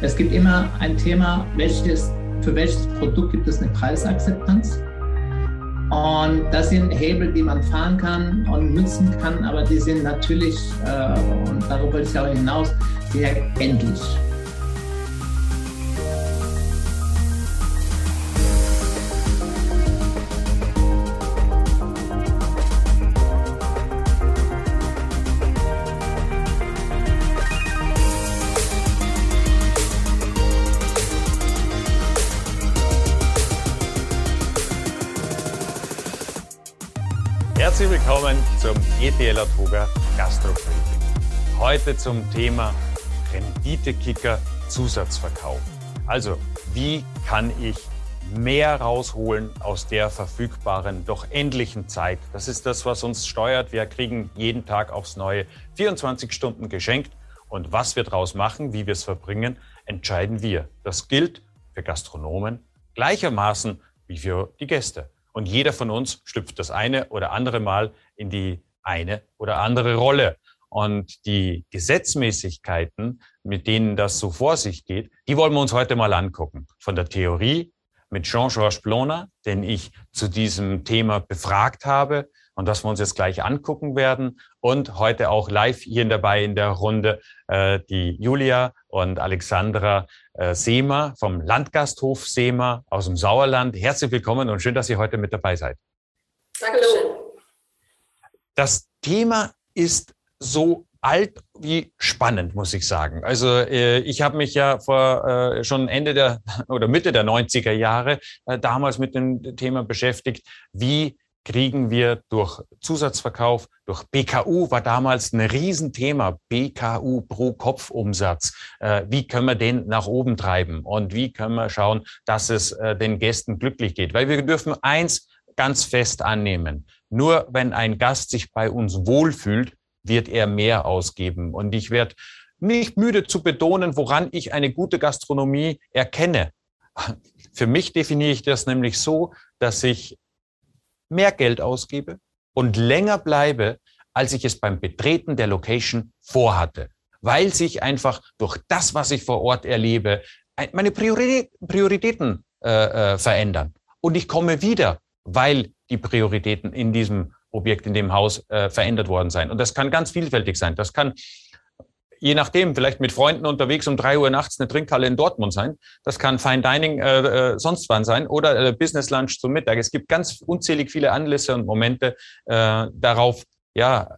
Es gibt immer ein Thema, welches, für welches Produkt gibt es eine Preisakzeptanz. Und das sind Hebel, die man fahren kann und nutzen kann, aber die sind natürlich, äh, und darüber will ich auch hinaus, sehr endlich. ETL Atoga Gastro Briefing. Heute zum Thema Renditekicker Zusatzverkauf. Also, wie kann ich mehr rausholen aus der verfügbaren, doch endlichen Zeit? Das ist das, was uns steuert. Wir kriegen jeden Tag aufs Neue 24 Stunden geschenkt. Und was wir daraus machen, wie wir es verbringen, entscheiden wir. Das gilt für Gastronomen gleichermaßen wie für die Gäste. Und jeder von uns schlüpft das eine oder andere Mal in die eine oder andere Rolle. Und die Gesetzmäßigkeiten, mit denen das so vor sich geht, die wollen wir uns heute mal angucken. Von der Theorie mit Jean-Georges Bloner, den ich zu diesem Thema befragt habe und das wir uns jetzt gleich angucken werden. Und heute auch live hier dabei in der Runde äh, die Julia und Alexandra äh, Seemer vom Landgasthof Seemer aus dem Sauerland. Herzlich willkommen und schön, dass ihr heute mit dabei seid. Dankeschön. Das Thema ist so alt wie spannend, muss ich sagen. Also äh, ich habe mich ja vor äh, schon Ende der oder Mitte der 90er Jahre äh, damals mit dem Thema beschäftigt, wie kriegen wir durch Zusatzverkauf, durch BKU war damals ein Riesenthema, BKU pro Kopfumsatz. Äh, wie können wir den nach oben treiben und wie können wir schauen, dass es äh, den Gästen glücklich geht? Weil wir dürfen eins ganz fest annehmen. Nur wenn ein Gast sich bei uns wohlfühlt, wird er mehr ausgeben. Und ich werde nicht müde zu betonen, woran ich eine gute Gastronomie erkenne. Für mich definiere ich das nämlich so, dass ich mehr Geld ausgebe und länger bleibe, als ich es beim Betreten der Location vorhatte, weil sich einfach durch das, was ich vor Ort erlebe, meine Prioritäten äh, äh, verändern. Und ich komme wieder, weil die Prioritäten in diesem Objekt, in dem Haus äh, verändert worden sein. Und das kann ganz vielfältig sein. Das kann je nachdem, vielleicht mit Freunden unterwegs um drei Uhr nachts eine Trinkhalle in Dortmund sein. Das kann Fine Dining äh, äh, sonst wann sein oder äh, Business Lunch zum Mittag. Es gibt ganz unzählig viele Anlässe und Momente äh, darauf, ja,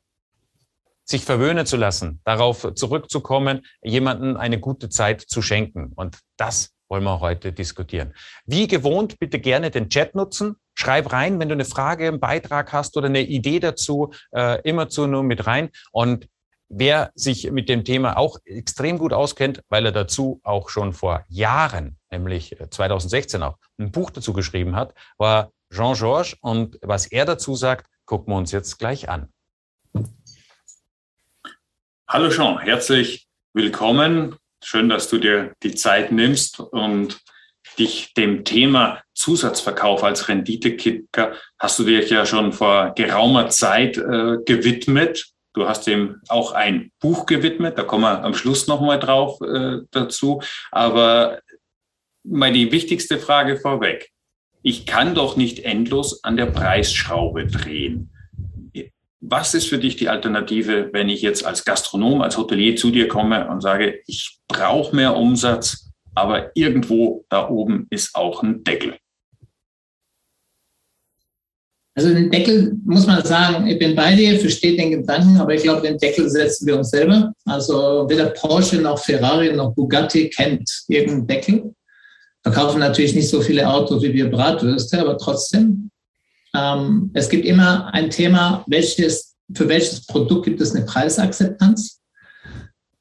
sich verwöhnen zu lassen, darauf zurückzukommen, jemanden eine gute Zeit zu schenken. Und das wollen wir heute diskutieren. Wie gewohnt, bitte gerne den Chat nutzen. Schreib rein, wenn du eine Frage, einen Beitrag hast oder eine Idee dazu, äh, immer zu nur mit rein. Und Wer sich mit dem Thema auch extrem gut auskennt, weil er dazu auch schon vor Jahren, nämlich 2016 auch, ein Buch dazu geschrieben hat, war Jean-Georges. Und was er dazu sagt, gucken wir uns jetzt gleich an. Hallo Jean, herzlich willkommen. Schön, dass du dir die Zeit nimmst und dich dem Thema Zusatzverkauf als Renditekicker hast du dich ja schon vor geraumer Zeit äh, gewidmet. Du hast ihm auch ein Buch gewidmet, da kommen wir am Schluss nochmal drauf äh, dazu. Aber mal die wichtigste Frage vorweg. Ich kann doch nicht endlos an der Preisschraube drehen. Was ist für dich die Alternative, wenn ich jetzt als Gastronom, als Hotelier zu dir komme und sage, ich brauche mehr Umsatz, aber irgendwo da oben ist auch ein Deckel? Also den Deckel muss man sagen, ich bin bei dir, verstehe den Gedanken, aber ich glaube, den Deckel setzen wir uns selber. Also weder Porsche noch Ferrari noch Bugatti kennt irgendeinen Deckel. Verkaufen natürlich nicht so viele Autos wie wir Bratwürste, aber trotzdem. Ähm, es gibt immer ein Thema, welches, für welches Produkt gibt es eine Preisakzeptanz.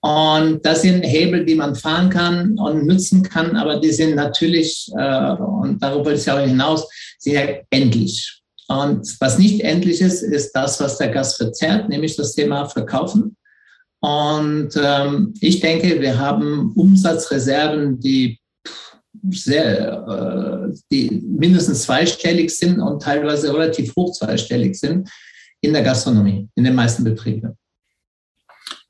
Und das sind Hebel, die man fahren kann und nutzen kann, aber die sind natürlich, äh, und darüber will ich auch hinaus, sehr endlich. Und was nicht endlich ist, ist das, was der Gast verzerrt, nämlich das Thema Verkaufen. Und ähm, ich denke, wir haben Umsatzreserven, die sehr, äh, die mindestens zweistellig sind und teilweise relativ hoch zweistellig sind in der Gastronomie, in den meisten Betrieben.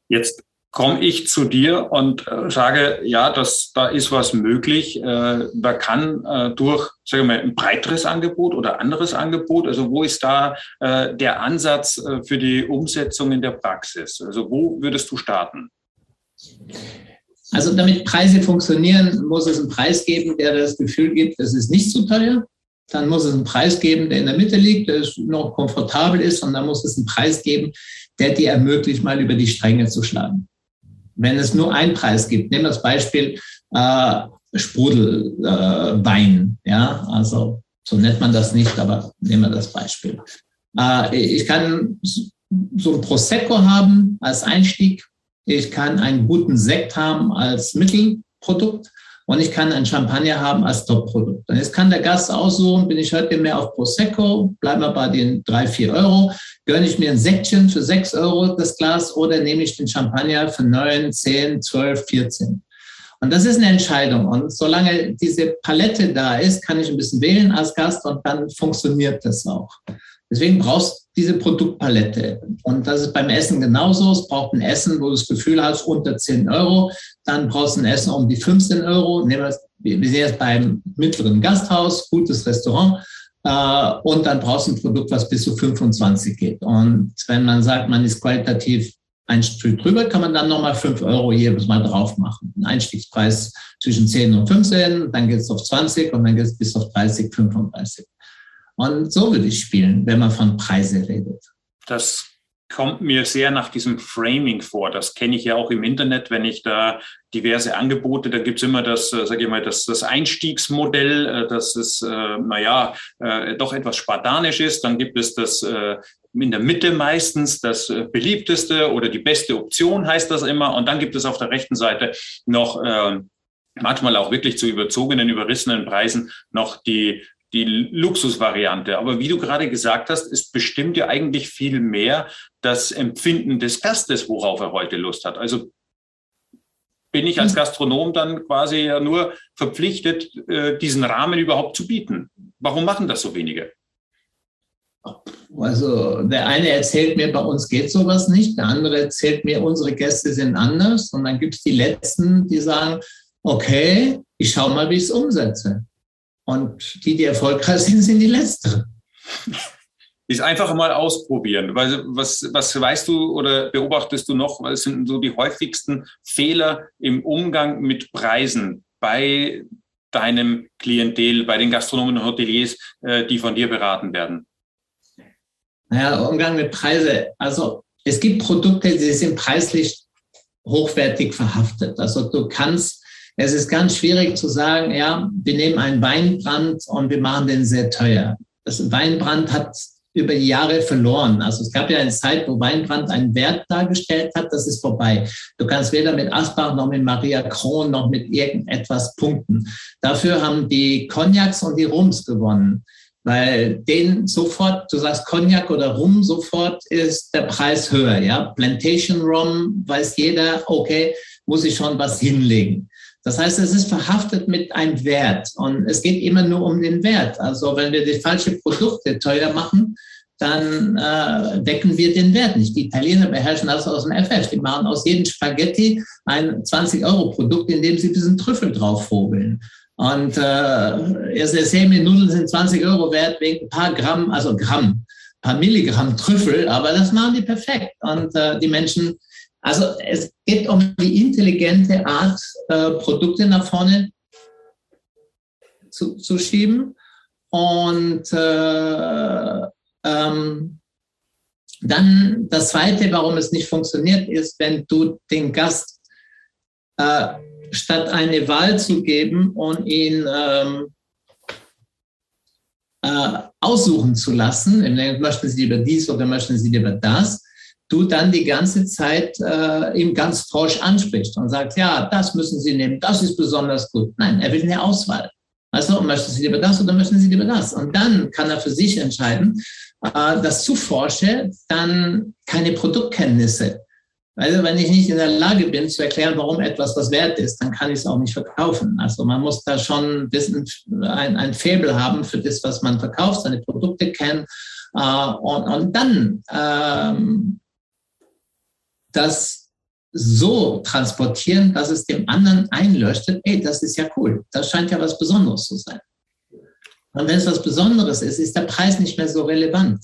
Jetzt komme ich zu dir und äh, sage, ja, das, da ist was möglich. Äh, da kann äh, durch sagen wir mal, ein breiteres Angebot oder anderes Angebot, also wo ist da äh, der Ansatz äh, für die Umsetzung in der Praxis? Also wo würdest du starten? Also damit Preise funktionieren, muss es einen Preis geben, der das Gefühl gibt, es ist nicht zu teuer. Dann muss es einen Preis geben, der in der Mitte liegt, der noch komfortabel ist. Und dann muss es einen Preis geben, der dir ermöglicht, mal über die Stränge zu schlagen. Wenn es nur einen Preis gibt, nehmen wir das Beispiel äh, Sprudelwein. Äh, ja, also so nennt man das nicht, aber nehmen wir das Beispiel. Äh, ich kann so ein Prosecco haben als Einstieg. Ich kann einen guten Sekt haben als Mittelprodukt und ich kann ein Champagner haben als Top-Produkt. Und jetzt kann der Gast aussuchen, bin ich heute mehr auf Prosecco, bleiben wir bei den drei, vier Euro, gönne ich mir ein Säckchen für sechs Euro das Glas oder nehme ich den Champagner für neun, zehn, zwölf, vierzehn. Und das ist eine Entscheidung. Und solange diese Palette da ist, kann ich ein bisschen wählen als Gast und dann funktioniert das auch. Deswegen brauchst du diese Produktpalette. Und das ist beim Essen genauso. Es braucht ein Essen, wo du das Gefühl hast, unter 10 Euro. Dann brauchst du ein Essen um die 15 Euro. Nehmen wir, wir sehen jetzt beim mittleren Gasthaus, gutes Restaurant. Äh, und dann brauchst du ein Produkt, was bis zu 25 geht. Und wenn man sagt, man ist qualitativ ein Stück drüber, kann man dann nochmal 5 Euro jedes Mal drauf machen. Ein Einstiegspreis zwischen 10 und 15, dann geht es auf 20 und dann geht es bis auf 30, 35. Und so würde ich spielen, wenn man von Preise redet. Das kommt mir sehr nach diesem Framing vor. Das kenne ich ja auch im Internet, wenn ich da diverse Angebote, da gibt es immer das, äh, sage ich mal, das, das Einstiegsmodell, äh, das ist, äh, naja, äh, doch etwas spartanisch ist. Dann gibt es das äh, in der Mitte meistens das äh, beliebteste oder die beste Option heißt das immer. Und dann gibt es auf der rechten Seite noch äh, manchmal auch wirklich zu überzogenen, überrissenen Preisen noch die die Luxusvariante. Aber wie du gerade gesagt hast, es bestimmt ja eigentlich viel mehr das Empfinden des Gastes, worauf er heute Lust hat. Also bin ich als hm. Gastronom dann quasi ja nur verpflichtet, äh, diesen Rahmen überhaupt zu bieten. Warum machen das so wenige? Also der eine erzählt mir, bei uns geht sowas nicht, der andere erzählt mir, unsere Gäste sind anders. Und dann gibt es die Letzten, die sagen, okay, ich schaue mal, wie ich es umsetze. Und die, die erfolgreich sind, sind die Letzten. Ist einfach mal ausprobieren. Was, was weißt du oder beobachtest du noch? Was sind so die häufigsten Fehler im Umgang mit Preisen bei deinem Klientel, bei den Gastronomen und Hoteliers, äh, die von dir beraten werden? Naja, Umgang mit Preise. Also es gibt Produkte, die sind preislich hochwertig verhaftet. Also du kannst es ist ganz schwierig zu sagen, ja, wir nehmen einen Weinbrand und wir machen den sehr teuer. Das Weinbrand hat über die Jahre verloren. Also es gab ja eine Zeit, wo Weinbrand einen Wert dargestellt hat, das ist vorbei. Du kannst weder mit Asbach noch mit Maria Kron noch mit irgendetwas punkten. Dafür haben die Cognacs und die Rums gewonnen, weil den sofort, du sagst Cognac oder Rum, sofort ist der Preis höher. Ja, Plantation Rum weiß jeder, okay, muss ich schon was hinlegen. Das heißt, es ist verhaftet mit einem Wert und es geht immer nur um den Wert. Also wenn wir die falschen Produkte teuer machen, dann äh, decken wir den Wert nicht. Die Italiener beherrschen das aus dem FF. Die machen aus jedem Spaghetti ein 20-Euro-Produkt, in dem sie diesen Trüffel drauf vogeln. Und äh, mir, Nudeln sind 20 Euro wert wegen ein paar Gramm, also Gramm, ein paar Milligramm Trüffel, aber das machen die perfekt. Und äh, die Menschen also es geht um die intelligente Art, äh, Produkte nach vorne zu, zu schieben. Und äh, ähm, dann das Zweite, warum es nicht funktioniert, ist, wenn du den Gast äh, statt eine Wahl zu geben und ihn ähm, äh, aussuchen zu lassen, möchten Sie lieber dies oder möchten Sie lieber das, du dann die ganze Zeit äh, ihm ganz forsch ansprichst und sagst, ja, das müssen Sie nehmen, das ist besonders gut. Nein, er will eine Auswahl. Also möchten Sie lieber das oder möchten Sie lieber das? Und dann kann er für sich entscheiden, äh, das zu forschen, dann keine Produktkenntnisse. Also wenn ich nicht in der Lage bin zu erklären, warum etwas was wert ist, dann kann ich es auch nicht verkaufen. Also man muss da schon ein, ein Faible haben für das, was man verkauft, seine Produkte kennen. Äh, und, und dann ähm, das so transportieren, dass es dem anderen einleuchtet, ey, das ist ja cool, das scheint ja was Besonderes zu sein. Und wenn es was Besonderes ist, ist der Preis nicht mehr so relevant.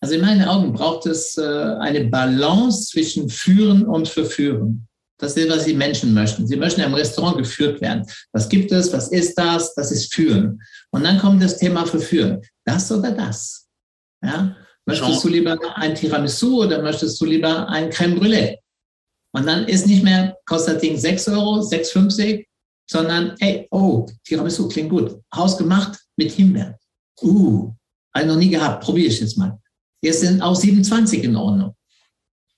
Also in meinen Augen braucht es äh, eine Balance zwischen Führen und Verführen. Das ist, was die Menschen möchten. Sie möchten im Restaurant geführt werden. Was gibt es? Was ist das? Das ist Führen. Und dann kommt das Thema Verführen. Das oder das? Ja? Möchtest du lieber ein Tiramisu oder möchtest du lieber ein Crème Brûlée? Und dann ist nicht mehr, kostet das Ding 6 Euro, 6,50, sondern, ey, oh, Tiramisu klingt gut. Hausgemacht mit Himbeeren. Uh, habe ich noch nie gehabt. Probiere ich jetzt mal. Jetzt sind auch 27 in Ordnung.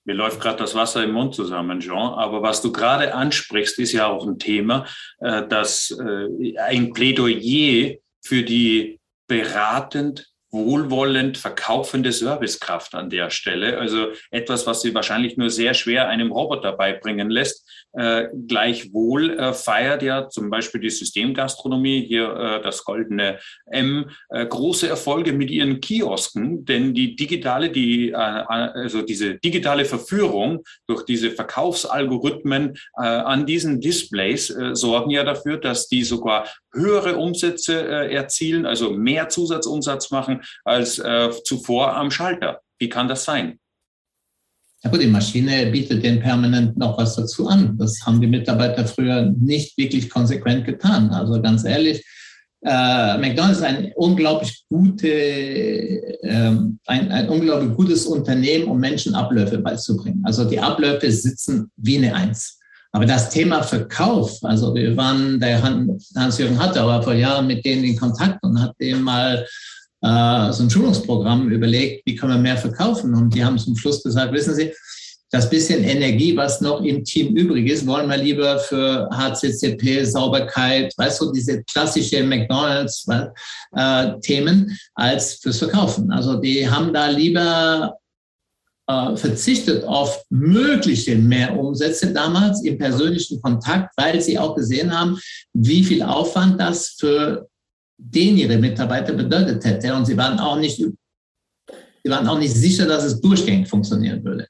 Mir läuft gerade das Wasser im Mund zusammen, Jean. Aber was du gerade ansprichst, ist ja auch ein Thema, äh, das äh, ein Plädoyer für die beratend wohlwollend verkaufende Servicekraft an der Stelle. Also etwas, was sie wahrscheinlich nur sehr schwer einem Roboter beibringen lässt. Äh, gleichwohl äh, feiert ja zum Beispiel die Systemgastronomie, hier äh, das goldene M, äh, große Erfolge mit ihren Kiosken, denn die digitale, die, äh, also diese digitale Verführung durch diese Verkaufsalgorithmen äh, an diesen Displays sorgen ja dafür, dass die sogar höhere Umsätze erzielen, also mehr Zusatzumsatz machen als zuvor am Schalter. Wie kann das sein? Ja gut, die Maschine bietet den permanent noch was dazu an. Das haben die Mitarbeiter früher nicht wirklich konsequent getan. Also ganz ehrlich, äh, McDonald's ist ein unglaublich gute, äh, ein, ein unglaublich gutes Unternehmen, um Menschen Abläufe beizubringen. Also die Abläufe sitzen wie eine Eins. Aber das Thema Verkauf, also wir waren, der Hans-Jürgen hatte aber vor Jahren mit denen in Kontakt und hat dem mal äh, so ein Schulungsprogramm überlegt, wie können wir mehr verkaufen. Und die haben zum Schluss gesagt, wissen Sie, das bisschen Energie, was noch im Team übrig ist, wollen wir lieber für HCCP, Sauberkeit, weißt du, diese klassische McDonalds-Themen äh, als fürs Verkaufen. Also die haben da lieber äh, verzichtet auf mögliche Mehrumsätze damals im persönlichen Kontakt, weil sie auch gesehen haben, wie viel Aufwand das für den ihre Mitarbeiter bedeutet hätte. Und sie waren auch nicht, sie waren auch nicht sicher, dass es durchgängig funktionieren würde.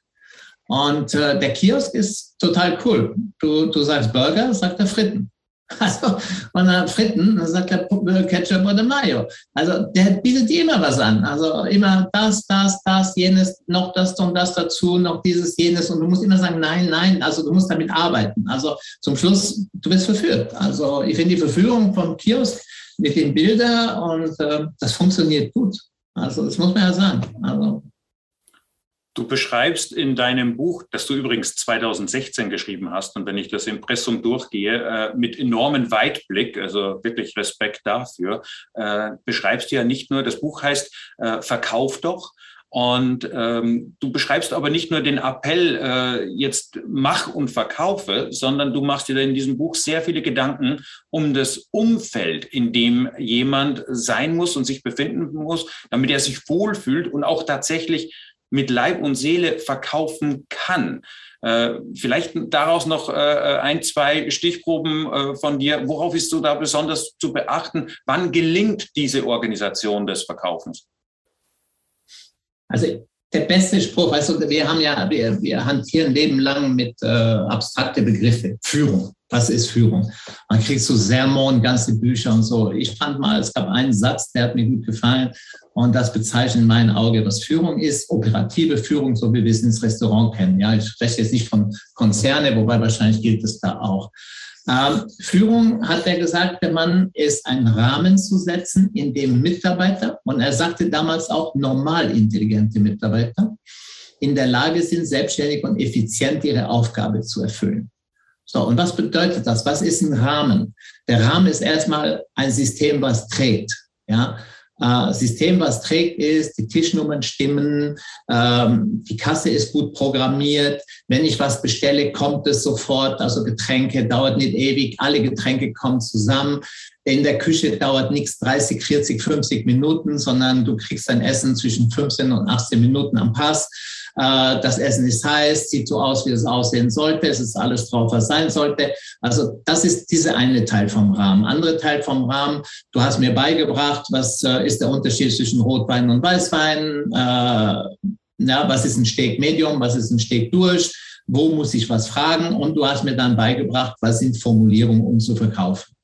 Und äh, der Kiosk ist total cool. Du, du sagst Burger, sagt er Fritten. Also, und dann Fritten, dann sagt er Ketchup oder Mayo. Also, der bietet immer was an. Also, immer das, das, das, jenes, noch das und das dazu, noch dieses, jenes. Und du musst immer sagen, nein, nein. Also, du musst damit arbeiten. Also, zum Schluss, du bist verführt. Also, ich finde die Verführung vom Kiosk mit den Bildern und äh, das funktioniert gut. Also das muss man ja sagen. Also, Du beschreibst in deinem Buch, das du übrigens 2016 geschrieben hast, und wenn ich das Impressum durchgehe, äh, mit enormem Weitblick, also wirklich Respekt dafür, äh, beschreibst du ja nicht nur, das Buch heißt äh, Verkauf doch, und ähm, du beschreibst aber nicht nur den Appell, äh, jetzt mach und verkaufe, sondern du machst dir in diesem Buch sehr viele Gedanken um das Umfeld, in dem jemand sein muss und sich befinden muss, damit er sich wohlfühlt und auch tatsächlich mit Leib und Seele verkaufen kann. Äh, vielleicht daraus noch äh, ein, zwei Stichproben äh, von dir. Worauf ist du da besonders zu beachten? Wann gelingt diese Organisation des Verkaufens? Also der beste Spruch, weißt du, wir haben ja, wir, wir hantieren Leben lang mit äh, abstrakte Begriffe. Führung. Was ist Führung? Man kriegt so Sermon, ganze Bücher und so. Ich fand mal, es gab einen Satz, der hat mir gut gefallen. Und das bezeichnet in meinen Augen, was Führung ist. Operative Führung, so wie wir es ins Restaurant kennen. Ja, ich spreche jetzt nicht von Konzerne, wobei wahrscheinlich gilt es da auch. Ähm, Führung, hat er gesagt, der Mann ist ein Rahmen zu setzen, in dem Mitarbeiter, und er sagte damals auch normal intelligente Mitarbeiter, in der Lage sind, selbstständig und effizient ihre Aufgabe zu erfüllen. So, und was bedeutet das? Was ist ein Rahmen? Der Rahmen ist erstmal ein System, was trägt. Ja, äh, System, was trägt, ist, die Tischnummern stimmen, ähm, die Kasse ist gut programmiert. Wenn ich was bestelle, kommt es sofort. Also Getränke dauert nicht ewig, alle Getränke kommen zusammen. In der Küche dauert nichts 30, 40, 50 Minuten, sondern du kriegst dein Essen zwischen 15 und 18 Minuten am Pass. Äh, das Essen ist heiß, sieht so aus, wie es aussehen sollte. Es ist alles drauf, was sein sollte. Also das ist dieser eine Teil vom Rahmen. Andere Teil vom Rahmen, du hast mir beigebracht, was äh, ist der Unterschied zwischen Rotwein und Weißwein? Äh, ja, was ist ein Steak Medium? Was ist ein Steak durch? wo muss ich was fragen und du hast mir dann beigebracht, was sind Formulierungen, um zu verkaufen.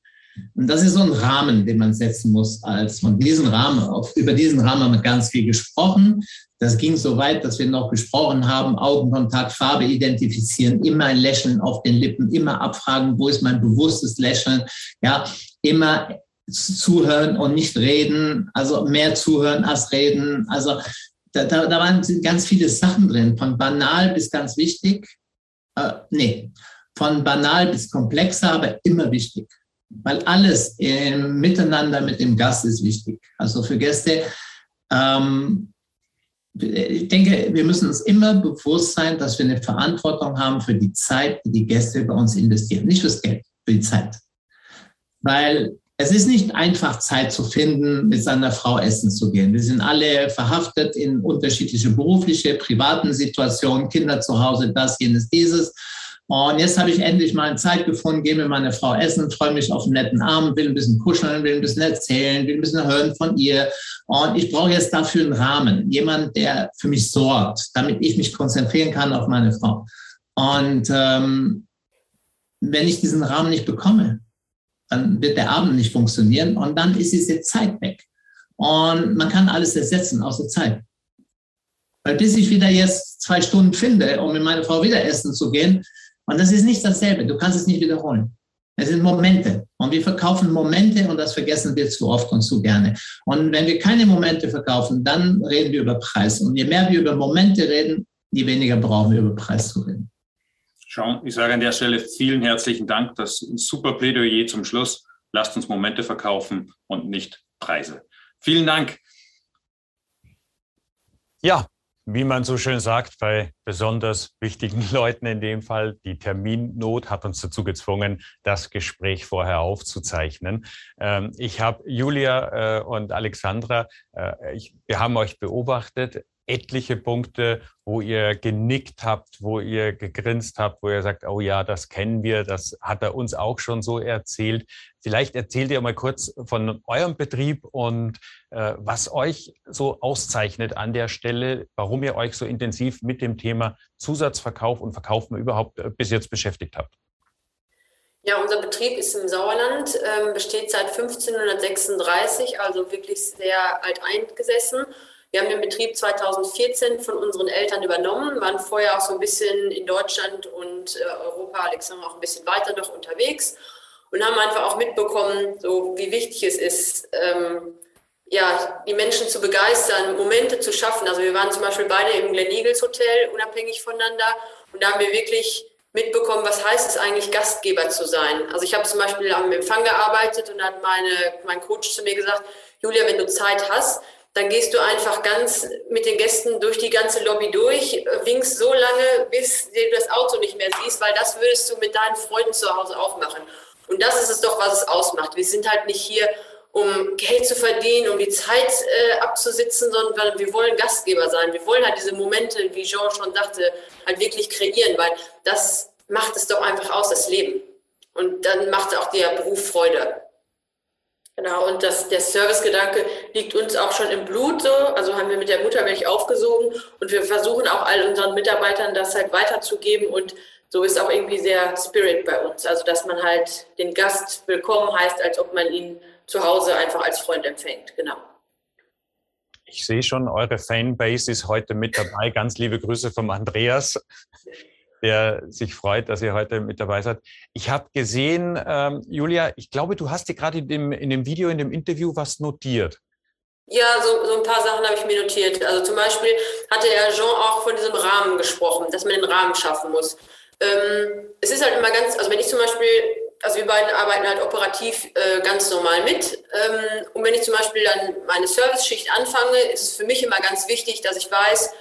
Und das ist so ein Rahmen, den man setzen muss als von diesen Rahmen. Auf, über diesen Rahmen haben wir ganz viel gesprochen. Das ging so weit, dass wir noch gesprochen haben, Augenkontakt, Farbe identifizieren, immer ein Lächeln auf den Lippen, immer abfragen, wo ist mein bewusstes Lächeln, ja, immer zuhören und nicht reden, also mehr zuhören als reden. Also da, da, da waren ganz viele Sachen drin, von banal bis ganz wichtig. Äh, nee, von banal bis komplexer, aber immer wichtig. Weil alles im Miteinander mit dem Gast ist wichtig. Also für Gäste ähm, ich denke, wir müssen uns immer bewusst sein, dass wir eine Verantwortung haben für die Zeit, die die Gäste bei uns investieren. Nicht fürs Geld, für die Zeit. Weil es ist nicht einfach, Zeit zu finden, mit seiner Frau essen zu gehen. Wir sind alle verhaftet in unterschiedliche berufliche, privaten Situationen, Kinder zu Hause, das, jenes, dieses. Und jetzt habe ich endlich mal Zeit gefunden, gehe mit meiner Frau essen, freue mich auf einen netten Abend, will ein bisschen kuscheln, will ein bisschen erzählen, will ein bisschen hören von ihr. Und ich brauche jetzt dafür einen Rahmen, jemand, der für mich sorgt, damit ich mich konzentrieren kann auf meine Frau. Und ähm, wenn ich diesen Rahmen nicht bekomme, dann wird der Abend nicht funktionieren und dann ist diese Zeit weg. Und man kann alles ersetzen, außer Zeit. Weil bis ich wieder jetzt zwei Stunden finde, um mit meiner Frau wieder essen zu gehen, und das ist nicht dasselbe. Du kannst es nicht wiederholen. Es sind Momente. Und wir verkaufen Momente und das vergessen wir zu oft und zu gerne. Und wenn wir keine Momente verkaufen, dann reden wir über Preis. Und je mehr wir über Momente reden, je weniger brauchen wir über Preis zu reden. Sean, ich sage an der Stelle vielen herzlichen Dank. Das ist ein super Plädoyer zum Schluss. Lasst uns Momente verkaufen und nicht Preise. Vielen Dank. Ja, wie man so schön sagt, bei besonders wichtigen Leuten in dem Fall, die Terminnot hat uns dazu gezwungen, das Gespräch vorher aufzuzeichnen. Ähm, ich habe Julia äh, und Alexandra, äh, ich, wir haben euch beobachtet etliche Punkte, wo ihr genickt habt, wo ihr gegrinst habt, wo ihr sagt, oh ja, das kennen wir, das hat er uns auch schon so erzählt. Vielleicht erzählt ihr mal kurz von eurem Betrieb und äh, was euch so auszeichnet an der Stelle, warum ihr euch so intensiv mit dem Thema Zusatzverkauf und Verkaufen überhaupt äh, bis jetzt beschäftigt habt. Ja, unser Betrieb ist im Sauerland, ähm, besteht seit 1536, also wirklich sehr alt eingesessen wir haben den Betrieb 2014 von unseren Eltern übernommen, waren vorher auch so ein bisschen in Deutschland und äh, Europa, Alexander auch ein bisschen weiter noch unterwegs und haben einfach auch mitbekommen, so wie wichtig es ist, ähm, ja, die Menschen zu begeistern, Momente zu schaffen. Also wir waren zum Beispiel beide im Glen Eagles Hotel, unabhängig voneinander, und da haben wir wirklich mitbekommen, was heißt es eigentlich, Gastgeber zu sein. Also ich habe zum Beispiel am Empfang gearbeitet und dann hat meine, mein Coach zu mir gesagt, Julia, wenn du Zeit hast, dann gehst du einfach ganz mit den Gästen durch die ganze Lobby durch, winkst so lange, bis du das Auto nicht mehr siehst, weil das würdest du mit deinen Freunden zu Hause aufmachen. Und das ist es doch, was es ausmacht. Wir sind halt nicht hier, um Geld zu verdienen, um die Zeit äh, abzusitzen, sondern wir wollen Gastgeber sein. Wir wollen halt diese Momente, wie Jean schon sagte, halt wirklich kreieren, weil das macht es doch einfach aus, das Leben. Und dann macht auch der Beruf Freude. Genau, und das, der Servicegedanke liegt uns auch schon im Blut so. Also haben wir mit der Muttermilch aufgesogen und wir versuchen auch all unseren Mitarbeitern das halt weiterzugeben und so ist auch irgendwie sehr Spirit bei uns. Also dass man halt den Gast willkommen heißt, als ob man ihn zu Hause einfach als Freund empfängt. Genau. Ich sehe schon, eure Fanbase ist heute mit dabei. Ganz liebe Grüße vom Andreas der sich freut, dass ihr heute mit dabei seid. Ich habe gesehen, ähm, Julia, ich glaube, du hast dir gerade in dem, in dem Video, in dem Interview was notiert. Ja, so, so ein paar Sachen habe ich mir notiert. Also zum Beispiel hatte ja Jean auch von diesem Rahmen gesprochen, dass man den Rahmen schaffen muss. Ähm, es ist halt immer ganz, also wenn ich zum Beispiel, also wir beiden arbeiten halt operativ äh, ganz normal mit. Ähm, und wenn ich zum Beispiel dann meine Service-Schicht anfange, ist es für mich immer ganz wichtig, dass ich weiß,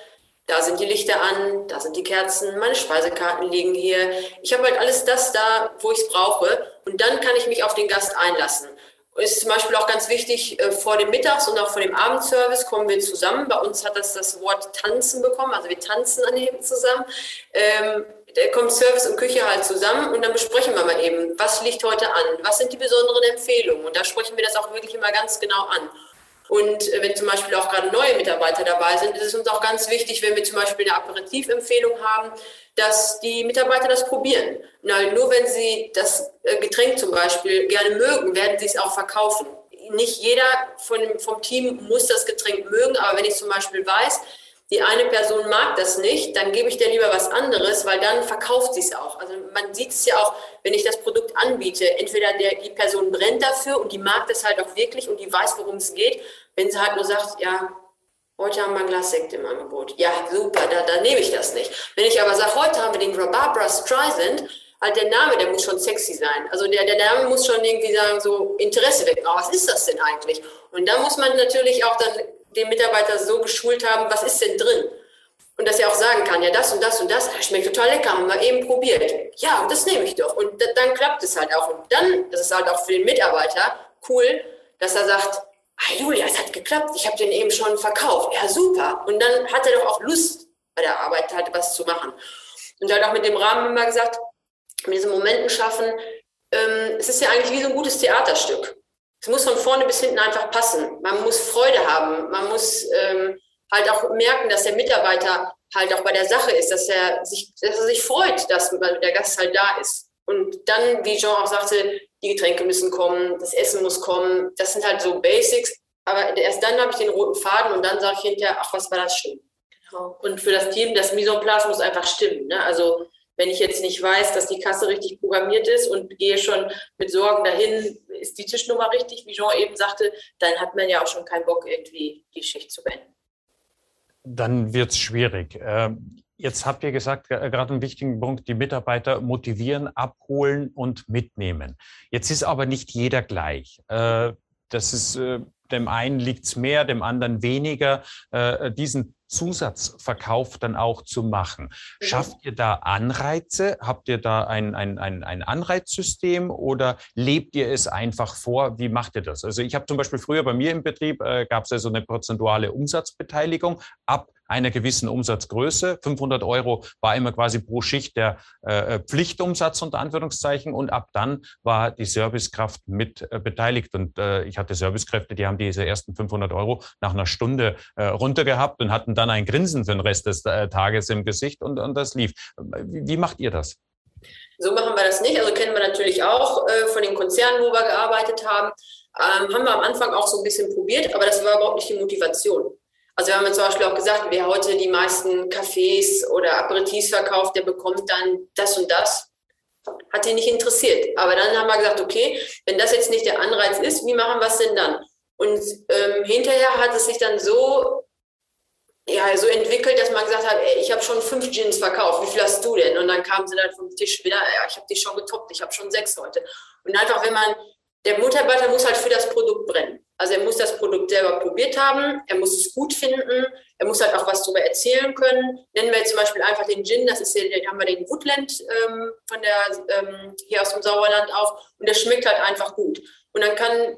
da sind die Lichter an, da sind die Kerzen, meine Speisekarten liegen hier. Ich habe halt alles das da, wo ich es brauche. Und dann kann ich mich auf den Gast einlassen. Ist zum Beispiel auch ganz wichtig, äh, vor dem Mittags- und auch vor dem Abendservice kommen wir zusammen. Bei uns hat das das Wort tanzen bekommen, also wir tanzen an dem zusammen. Ähm, da kommt Service und Küche halt zusammen und dann besprechen wir mal eben, was liegt heute an, was sind die besonderen Empfehlungen. Und da sprechen wir das auch wirklich immer ganz genau an. Und äh, wenn zum Beispiel auch gerade neue Mitarbeiter dabei sind, ist es uns auch ganz wichtig, wenn wir zum Beispiel eine Aperitivempfehlung haben, dass die Mitarbeiter das probieren. Nur wenn sie das äh, Getränk zum Beispiel gerne mögen, werden sie es auch verkaufen. Nicht jeder von, vom Team muss das Getränk mögen, aber wenn ich zum Beispiel weiß, die eine Person mag das nicht, dann gebe ich dir lieber was anderes, weil dann verkauft sie es auch. Also man sieht es ja auch, wenn ich das Produkt anbiete, entweder der, die Person brennt dafür und die mag das halt auch wirklich und die weiß, worum es geht. Wenn sie halt nur sagt, ja, heute haben wir ein Glas Sekt im Angebot. Ja, super, da, da nehme ich das nicht. Wenn ich aber sage, heute haben wir den Barbara Streisand, halt der Name, der muss schon sexy sein. Also der, der Name muss schon irgendwie sagen, so Interesse wecken. Aber was ist das denn eigentlich? Und da muss man natürlich auch dann den Mitarbeiter so geschult haben, was ist denn drin? Und dass er auch sagen kann, ja, das und das und das, schmeckt total lecker, haben wir eben probiert. Ja, das nehme ich doch. Und dann klappt es halt auch. Und dann, das ist halt auch für den Mitarbeiter cool, dass er sagt, ah, Julia, es hat geklappt, ich habe den eben schon verkauft. Ja, super. Und dann hat er doch auch Lust, bei der Arbeit halt was zu machen. Und hat auch mit dem Rahmen immer gesagt, mit diesen Momenten schaffen, ähm, es ist ja eigentlich wie so ein gutes Theaterstück es muss von vorne bis hinten einfach passen. Man muss Freude haben. Man muss ähm, halt auch merken, dass der Mitarbeiter halt auch bei der Sache ist, dass er sich, dass er sich freut, dass der Gast halt da ist. Und dann, wie Jean auch sagte, die Getränke müssen kommen, das Essen muss kommen. Das sind halt so Basics. Aber erst dann habe ich den roten Faden und dann sage ich hinterher, ach, was war das schön. Genau. Und für das Team, das Mise en place muss einfach stimmen. Ne? Also wenn ich jetzt nicht weiß, dass die Kasse richtig programmiert ist und gehe schon mit Sorgen dahin, ist die Tischnummer richtig, wie Jean eben sagte, dann hat man ja auch schon keinen Bock, irgendwie die Schicht zu beenden. Dann wird es schwierig. Ähm, jetzt habt ihr gesagt, gerade einen wichtigen Punkt, die Mitarbeiter motivieren, abholen und mitnehmen. Jetzt ist aber nicht jeder gleich. Äh, das ist äh, dem einen liegt es mehr, dem anderen weniger, äh, diesen Zusatzverkauf dann auch zu machen. Mhm. Schafft ihr da Anreize? Habt ihr da ein, ein, ein, ein Anreizsystem oder lebt ihr es einfach vor? Wie macht ihr das? Also ich habe zum Beispiel früher bei mir im Betrieb, äh, gab es ja so eine prozentuale Umsatzbeteiligung. Ab einer gewissen Umsatzgröße. 500 Euro war immer quasi pro Schicht der äh, Pflichtumsatz unter Anführungszeichen und ab dann war die Servicekraft mit äh, beteiligt und äh, ich hatte Servicekräfte, die haben diese ersten 500 Euro nach einer Stunde äh, runter gehabt und hatten dann ein Grinsen für den Rest des äh, Tages im Gesicht und, und das lief. Wie, wie macht ihr das? So machen wir das nicht. Also kennen wir natürlich auch äh, von den Konzernen, wo wir gearbeitet haben. Ähm, haben wir am Anfang auch so ein bisschen probiert, aber das war überhaupt nicht die Motivation. Also wir haben zum Beispiel auch gesagt, wer heute die meisten Cafés oder Aperitifs verkauft, der bekommt dann das und das. Hat ihn nicht interessiert. Aber dann haben wir gesagt, okay, wenn das jetzt nicht der Anreiz ist, wie machen wir es denn dann? Und ähm, hinterher hat es sich dann so, ja, so entwickelt, dass man gesagt hat, ey, ich habe schon fünf Gins verkauft, wie viel hast du denn? Und dann kamen sie dann vom Tisch wieder, ja, ich habe dich schon getoppt, ich habe schon sechs heute. Und einfach, wenn man, der Mitarbeiter muss halt für das Produkt brennen. Also er muss das Produkt selber probiert haben, er muss es gut finden, er muss halt auch was darüber erzählen können. Nennen wir jetzt zum Beispiel einfach den Gin, das ist hier, den haben wir den Woodland ähm, von der, ähm, hier aus dem Sauerland auch und der schmeckt halt einfach gut. Und dann kann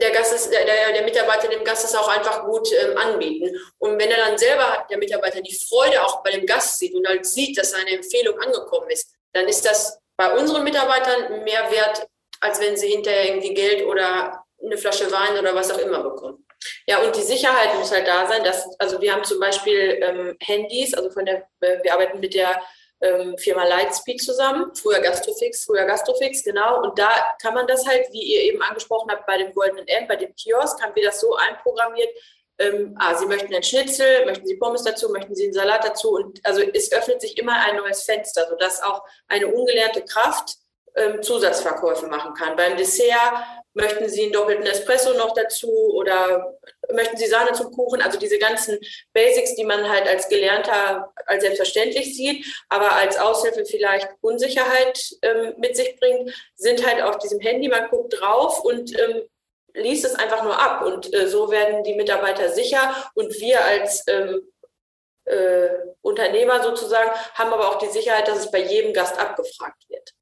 der Gast der, der Mitarbeiter dem Gast es auch einfach gut ähm, anbieten. Und wenn er dann selber, der Mitarbeiter, die Freude auch bei dem Gast sieht und halt sieht, dass seine Empfehlung angekommen ist, dann ist das bei unseren Mitarbeitern mehr wert, als wenn sie hinterher irgendwie Geld oder eine Flasche Wein oder was auch immer bekommen. Ja, und die Sicherheit muss halt da sein, dass, also wir haben zum Beispiel ähm, Handys, also von der, äh, wir arbeiten mit der ähm, Firma Lightspeed zusammen, früher Gastrofix, früher Gastrofix, genau. Und da kann man das halt, wie ihr eben angesprochen habt, bei dem Goldenen M, bei dem Kiosk, haben wir das so einprogrammiert, ähm, ah, Sie möchten einen Schnitzel, möchten Sie Pommes dazu, möchten Sie einen Salat dazu. Und also es öffnet sich immer ein neues Fenster, sodass auch eine ungelernte Kraft ähm, Zusatzverkäufe machen kann. Beim Dessert Möchten Sie einen doppelten Espresso noch dazu oder möchten Sie Sahne zum Kuchen? Also diese ganzen Basics, die man halt als Gelernter als selbstverständlich sieht, aber als Aushilfe vielleicht Unsicherheit ähm, mit sich bringt, sind halt auf diesem Handy. Man guckt drauf und ähm, liest es einfach nur ab. Und äh, so werden die Mitarbeiter sicher und wir als ähm, äh, Unternehmer sozusagen haben aber auch die Sicherheit, dass es bei jedem Gast abgefragt wird.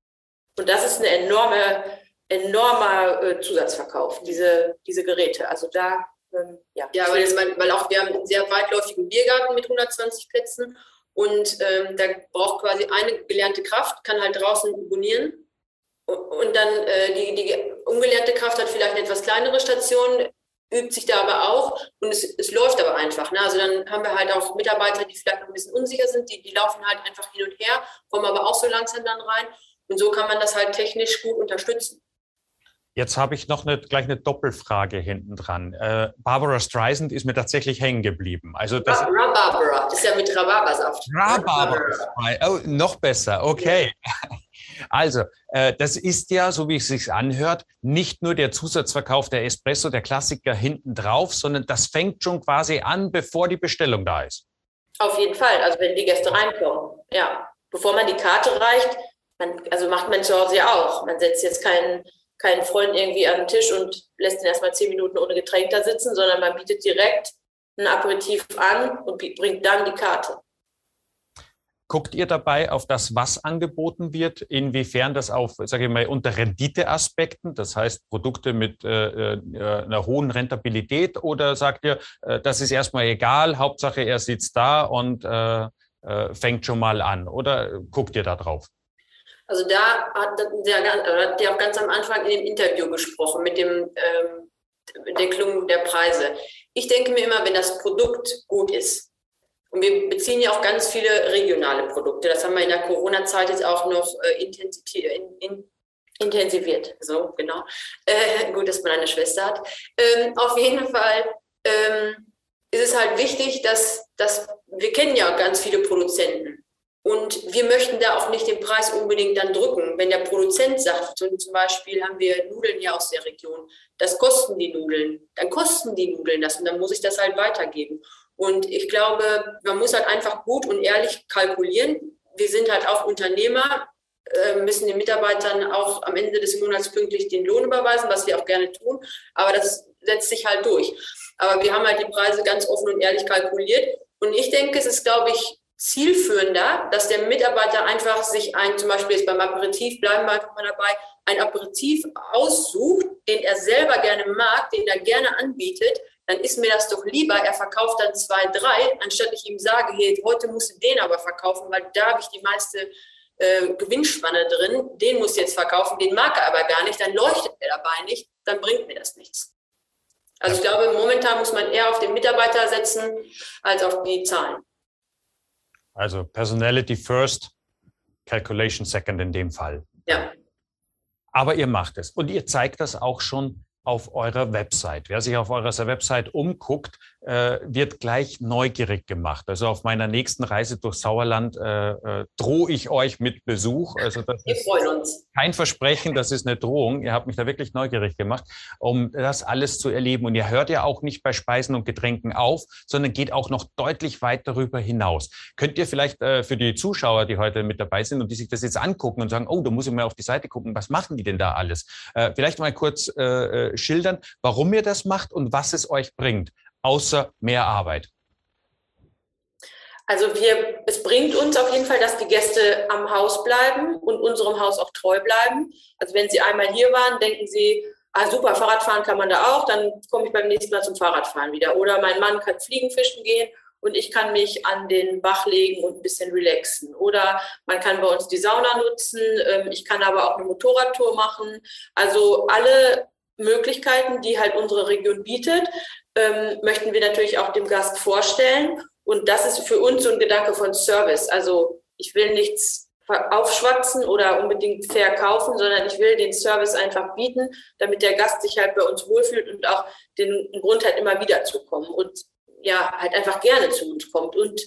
Und das ist eine enorme enormer äh, Zusatzverkauf, diese, diese Geräte. Also da, ähm, ja. Ja, weil, das, weil auch wir haben einen sehr weitläufigen Biergarten mit 120 Plätzen und ähm, da braucht quasi eine gelernte Kraft, kann halt draußen abonnieren. Und dann äh, die, die ungelernte Kraft hat vielleicht eine etwas kleinere Station, übt sich da aber auch und es, es läuft aber einfach. Ne? Also dann haben wir halt auch Mitarbeiter, die vielleicht noch ein bisschen unsicher sind, die, die laufen halt einfach hin und her, kommen aber auch so langsam dann rein. Und so kann man das halt technisch gut unterstützen. Jetzt habe ich noch eine, gleich eine Doppelfrage hinten dran. Äh, Barbara Streisand ist mir tatsächlich hängen geblieben. Also das Rhabarbara, das ist ja mit Rhabarbersaft. Rhabarbara. Oh, noch besser, okay. Ja. Also, äh, das ist ja, so wie es sich anhört, nicht nur der Zusatzverkauf der Espresso, der Klassiker hinten drauf, sondern das fängt schon quasi an, bevor die Bestellung da ist. Auf jeden Fall, also wenn die Gäste reinkommen, ja. Bevor man die Karte reicht, man, also macht man zu Hause ja auch. Man setzt jetzt keinen, keinen Freund irgendwie an den Tisch und lässt ihn erstmal zehn Minuten ohne Getränk da sitzen, sondern man bietet direkt ein Aperitif an und bringt dann die Karte. Guckt ihr dabei auf das, was angeboten wird, inwiefern das auf, sage ich mal, unter Renditeaspekten, das heißt Produkte mit äh, äh, einer hohen Rentabilität, oder sagt ihr, äh, das ist erstmal egal, Hauptsache er sitzt da und äh, äh fängt schon mal an, oder guckt ihr da drauf? Also da hat der, hat der auch ganz am Anfang in dem Interview gesprochen mit dem ähm, Deckelung der Preise. Ich denke mir immer, wenn das Produkt gut ist, und wir beziehen ja auch ganz viele regionale Produkte. Das haben wir in der Corona-Zeit jetzt auch noch äh, in, in, intensiviert. So, genau. Äh, gut, dass man eine Schwester hat. Ähm, auf jeden Fall ähm, ist es halt wichtig, dass, dass wir kennen ja ganz viele Produzenten. Und wir möchten da auch nicht den Preis unbedingt dann drücken. Wenn der Produzent sagt, zum Beispiel haben wir Nudeln hier aus der Region, das kosten die Nudeln, dann kosten die Nudeln das und dann muss ich das halt weitergeben. Und ich glaube, man muss halt einfach gut und ehrlich kalkulieren. Wir sind halt auch Unternehmer, äh, müssen den Mitarbeitern auch am Ende des Monats pünktlich den Lohn überweisen, was wir auch gerne tun. Aber das setzt sich halt durch. Aber wir haben halt die Preise ganz offen und ehrlich kalkuliert. Und ich denke, es ist, glaube ich, zielführender, dass der Mitarbeiter einfach sich ein, zum Beispiel jetzt beim Aperitif, bleiben wir einfach mal dabei, ein Aperitif aussucht, den er selber gerne mag, den er gerne anbietet, dann ist mir das doch lieber, er verkauft dann zwei, drei, anstatt ich ihm sage, hey, heute musst du den aber verkaufen, weil da habe ich die meiste äh, Gewinnspanne drin, den muss jetzt verkaufen, den mag er aber gar nicht, dann leuchtet er dabei nicht, dann bringt mir das nichts. Also ich glaube, momentan muss man eher auf den Mitarbeiter setzen als auf die Zahlen. Also Personality first, Calculation second in dem Fall. Ja. Aber ihr macht es und ihr zeigt das auch schon auf eurer Website. Wer sich auf eurer Website umguckt, äh, wird gleich neugierig gemacht. Also auf meiner nächsten Reise durch Sauerland äh, äh, drohe ich euch mit Besuch. Also das Wir freuen uns. Kein Versprechen, das ist eine Drohung. Ihr habt mich da wirklich neugierig gemacht, um das alles zu erleben. Und ihr hört ja auch nicht bei Speisen und Getränken auf, sondern geht auch noch deutlich weit darüber hinaus. Könnt ihr vielleicht äh, für die Zuschauer, die heute mit dabei sind und die sich das jetzt angucken und sagen, oh, da muss ich mal auf die Seite gucken, was machen die denn da alles? Äh, vielleicht mal kurz äh, äh schildern, warum ihr das macht und was es euch bringt außer mehr Arbeit? Also wir, es bringt uns auf jeden Fall, dass die Gäste am Haus bleiben und unserem Haus auch treu bleiben. Also wenn sie einmal hier waren, denken sie, ah super, Fahrradfahren kann man da auch, dann komme ich beim nächsten Mal zum Fahrradfahren wieder. Oder mein Mann kann Fliegenfischen gehen und ich kann mich an den Bach legen und ein bisschen relaxen. Oder man kann bei uns die Sauna nutzen, ähm, ich kann aber auch eine Motorradtour machen. Also alle Möglichkeiten, die halt unsere Region bietet, ähm, möchten wir natürlich auch dem Gast vorstellen. Und das ist für uns so ein Gedanke von Service. Also ich will nichts aufschwatzen oder unbedingt verkaufen, sondern ich will den Service einfach bieten, damit der Gast sich halt bei uns wohlfühlt und auch den Grund hat, immer wieder zu kommen und ja, halt einfach gerne zu uns kommt und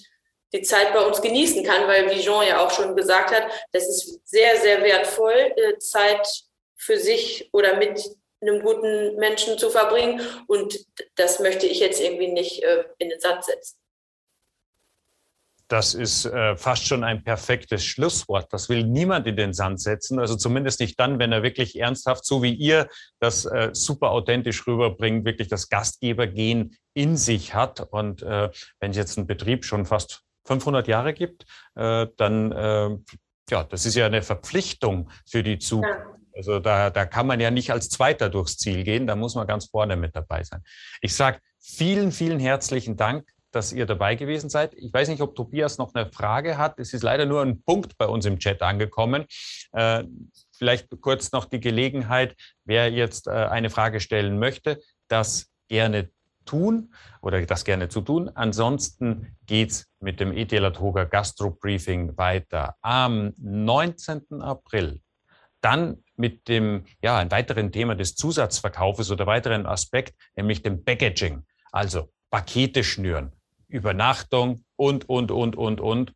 die Zeit bei uns genießen kann, weil wie Jean ja auch schon gesagt hat, das ist sehr, sehr wertvoll, äh, Zeit für sich oder mit einem guten Menschen zu verbringen. Und das möchte ich jetzt irgendwie nicht äh, in den Sand setzen. Das ist äh, fast schon ein perfektes Schlusswort. Das will niemand in den Sand setzen. Also zumindest nicht dann, wenn er wirklich ernsthaft, so wie ihr das äh, super authentisch rüberbringt, wirklich das Gastgebergehen in sich hat. Und äh, wenn es jetzt einen Betrieb schon fast 500 Jahre gibt, äh, dann äh, ja, das ist ja eine Verpflichtung für die Zukunft. Ja. Also da, da kann man ja nicht als Zweiter durchs Ziel gehen, da muss man ganz vorne mit dabei sein. Ich sage vielen, vielen herzlichen Dank, dass ihr dabei gewesen seid. Ich weiß nicht, ob Tobias noch eine Frage hat. Es ist leider nur ein Punkt bei uns im Chat angekommen. Äh, vielleicht kurz noch die Gelegenheit, wer jetzt äh, eine Frage stellen möchte, das gerne tun oder das gerne zu tun. Ansonsten geht's mit dem ETL Toga Gastro Briefing weiter am 19. April. Dann mit dem, ja, ein weiteren Thema des Zusatzverkaufes oder weiteren Aspekt, nämlich dem Packaging. Also Pakete schnüren, Übernachtung und, und, und, und, und.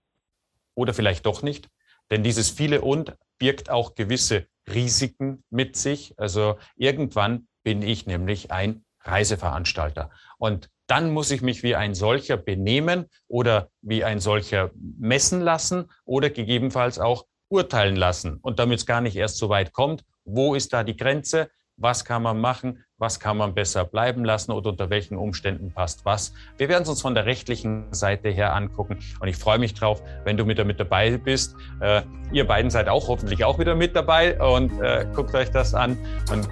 Oder vielleicht doch nicht. Denn dieses viele und birgt auch gewisse Risiken mit sich. Also irgendwann bin ich nämlich ein Reiseveranstalter. Und dann muss ich mich wie ein solcher benehmen oder wie ein solcher messen lassen oder gegebenenfalls auch urteilen lassen. Und damit es gar nicht erst so weit kommt, wo ist da die Grenze? Was kann man machen? Was kann man besser bleiben lassen oder unter welchen Umständen passt was? Wir werden es uns von der rechtlichen Seite her angucken und ich freue mich drauf, wenn du wieder mit dabei bist. Äh, ihr beiden seid auch hoffentlich auch wieder mit dabei und äh, guckt euch das an. Und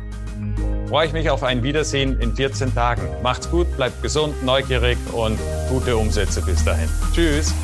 freue ich mich auf ein Wiedersehen in 14 Tagen. Macht's gut, bleibt gesund, neugierig und gute Umsätze bis dahin. Tschüss.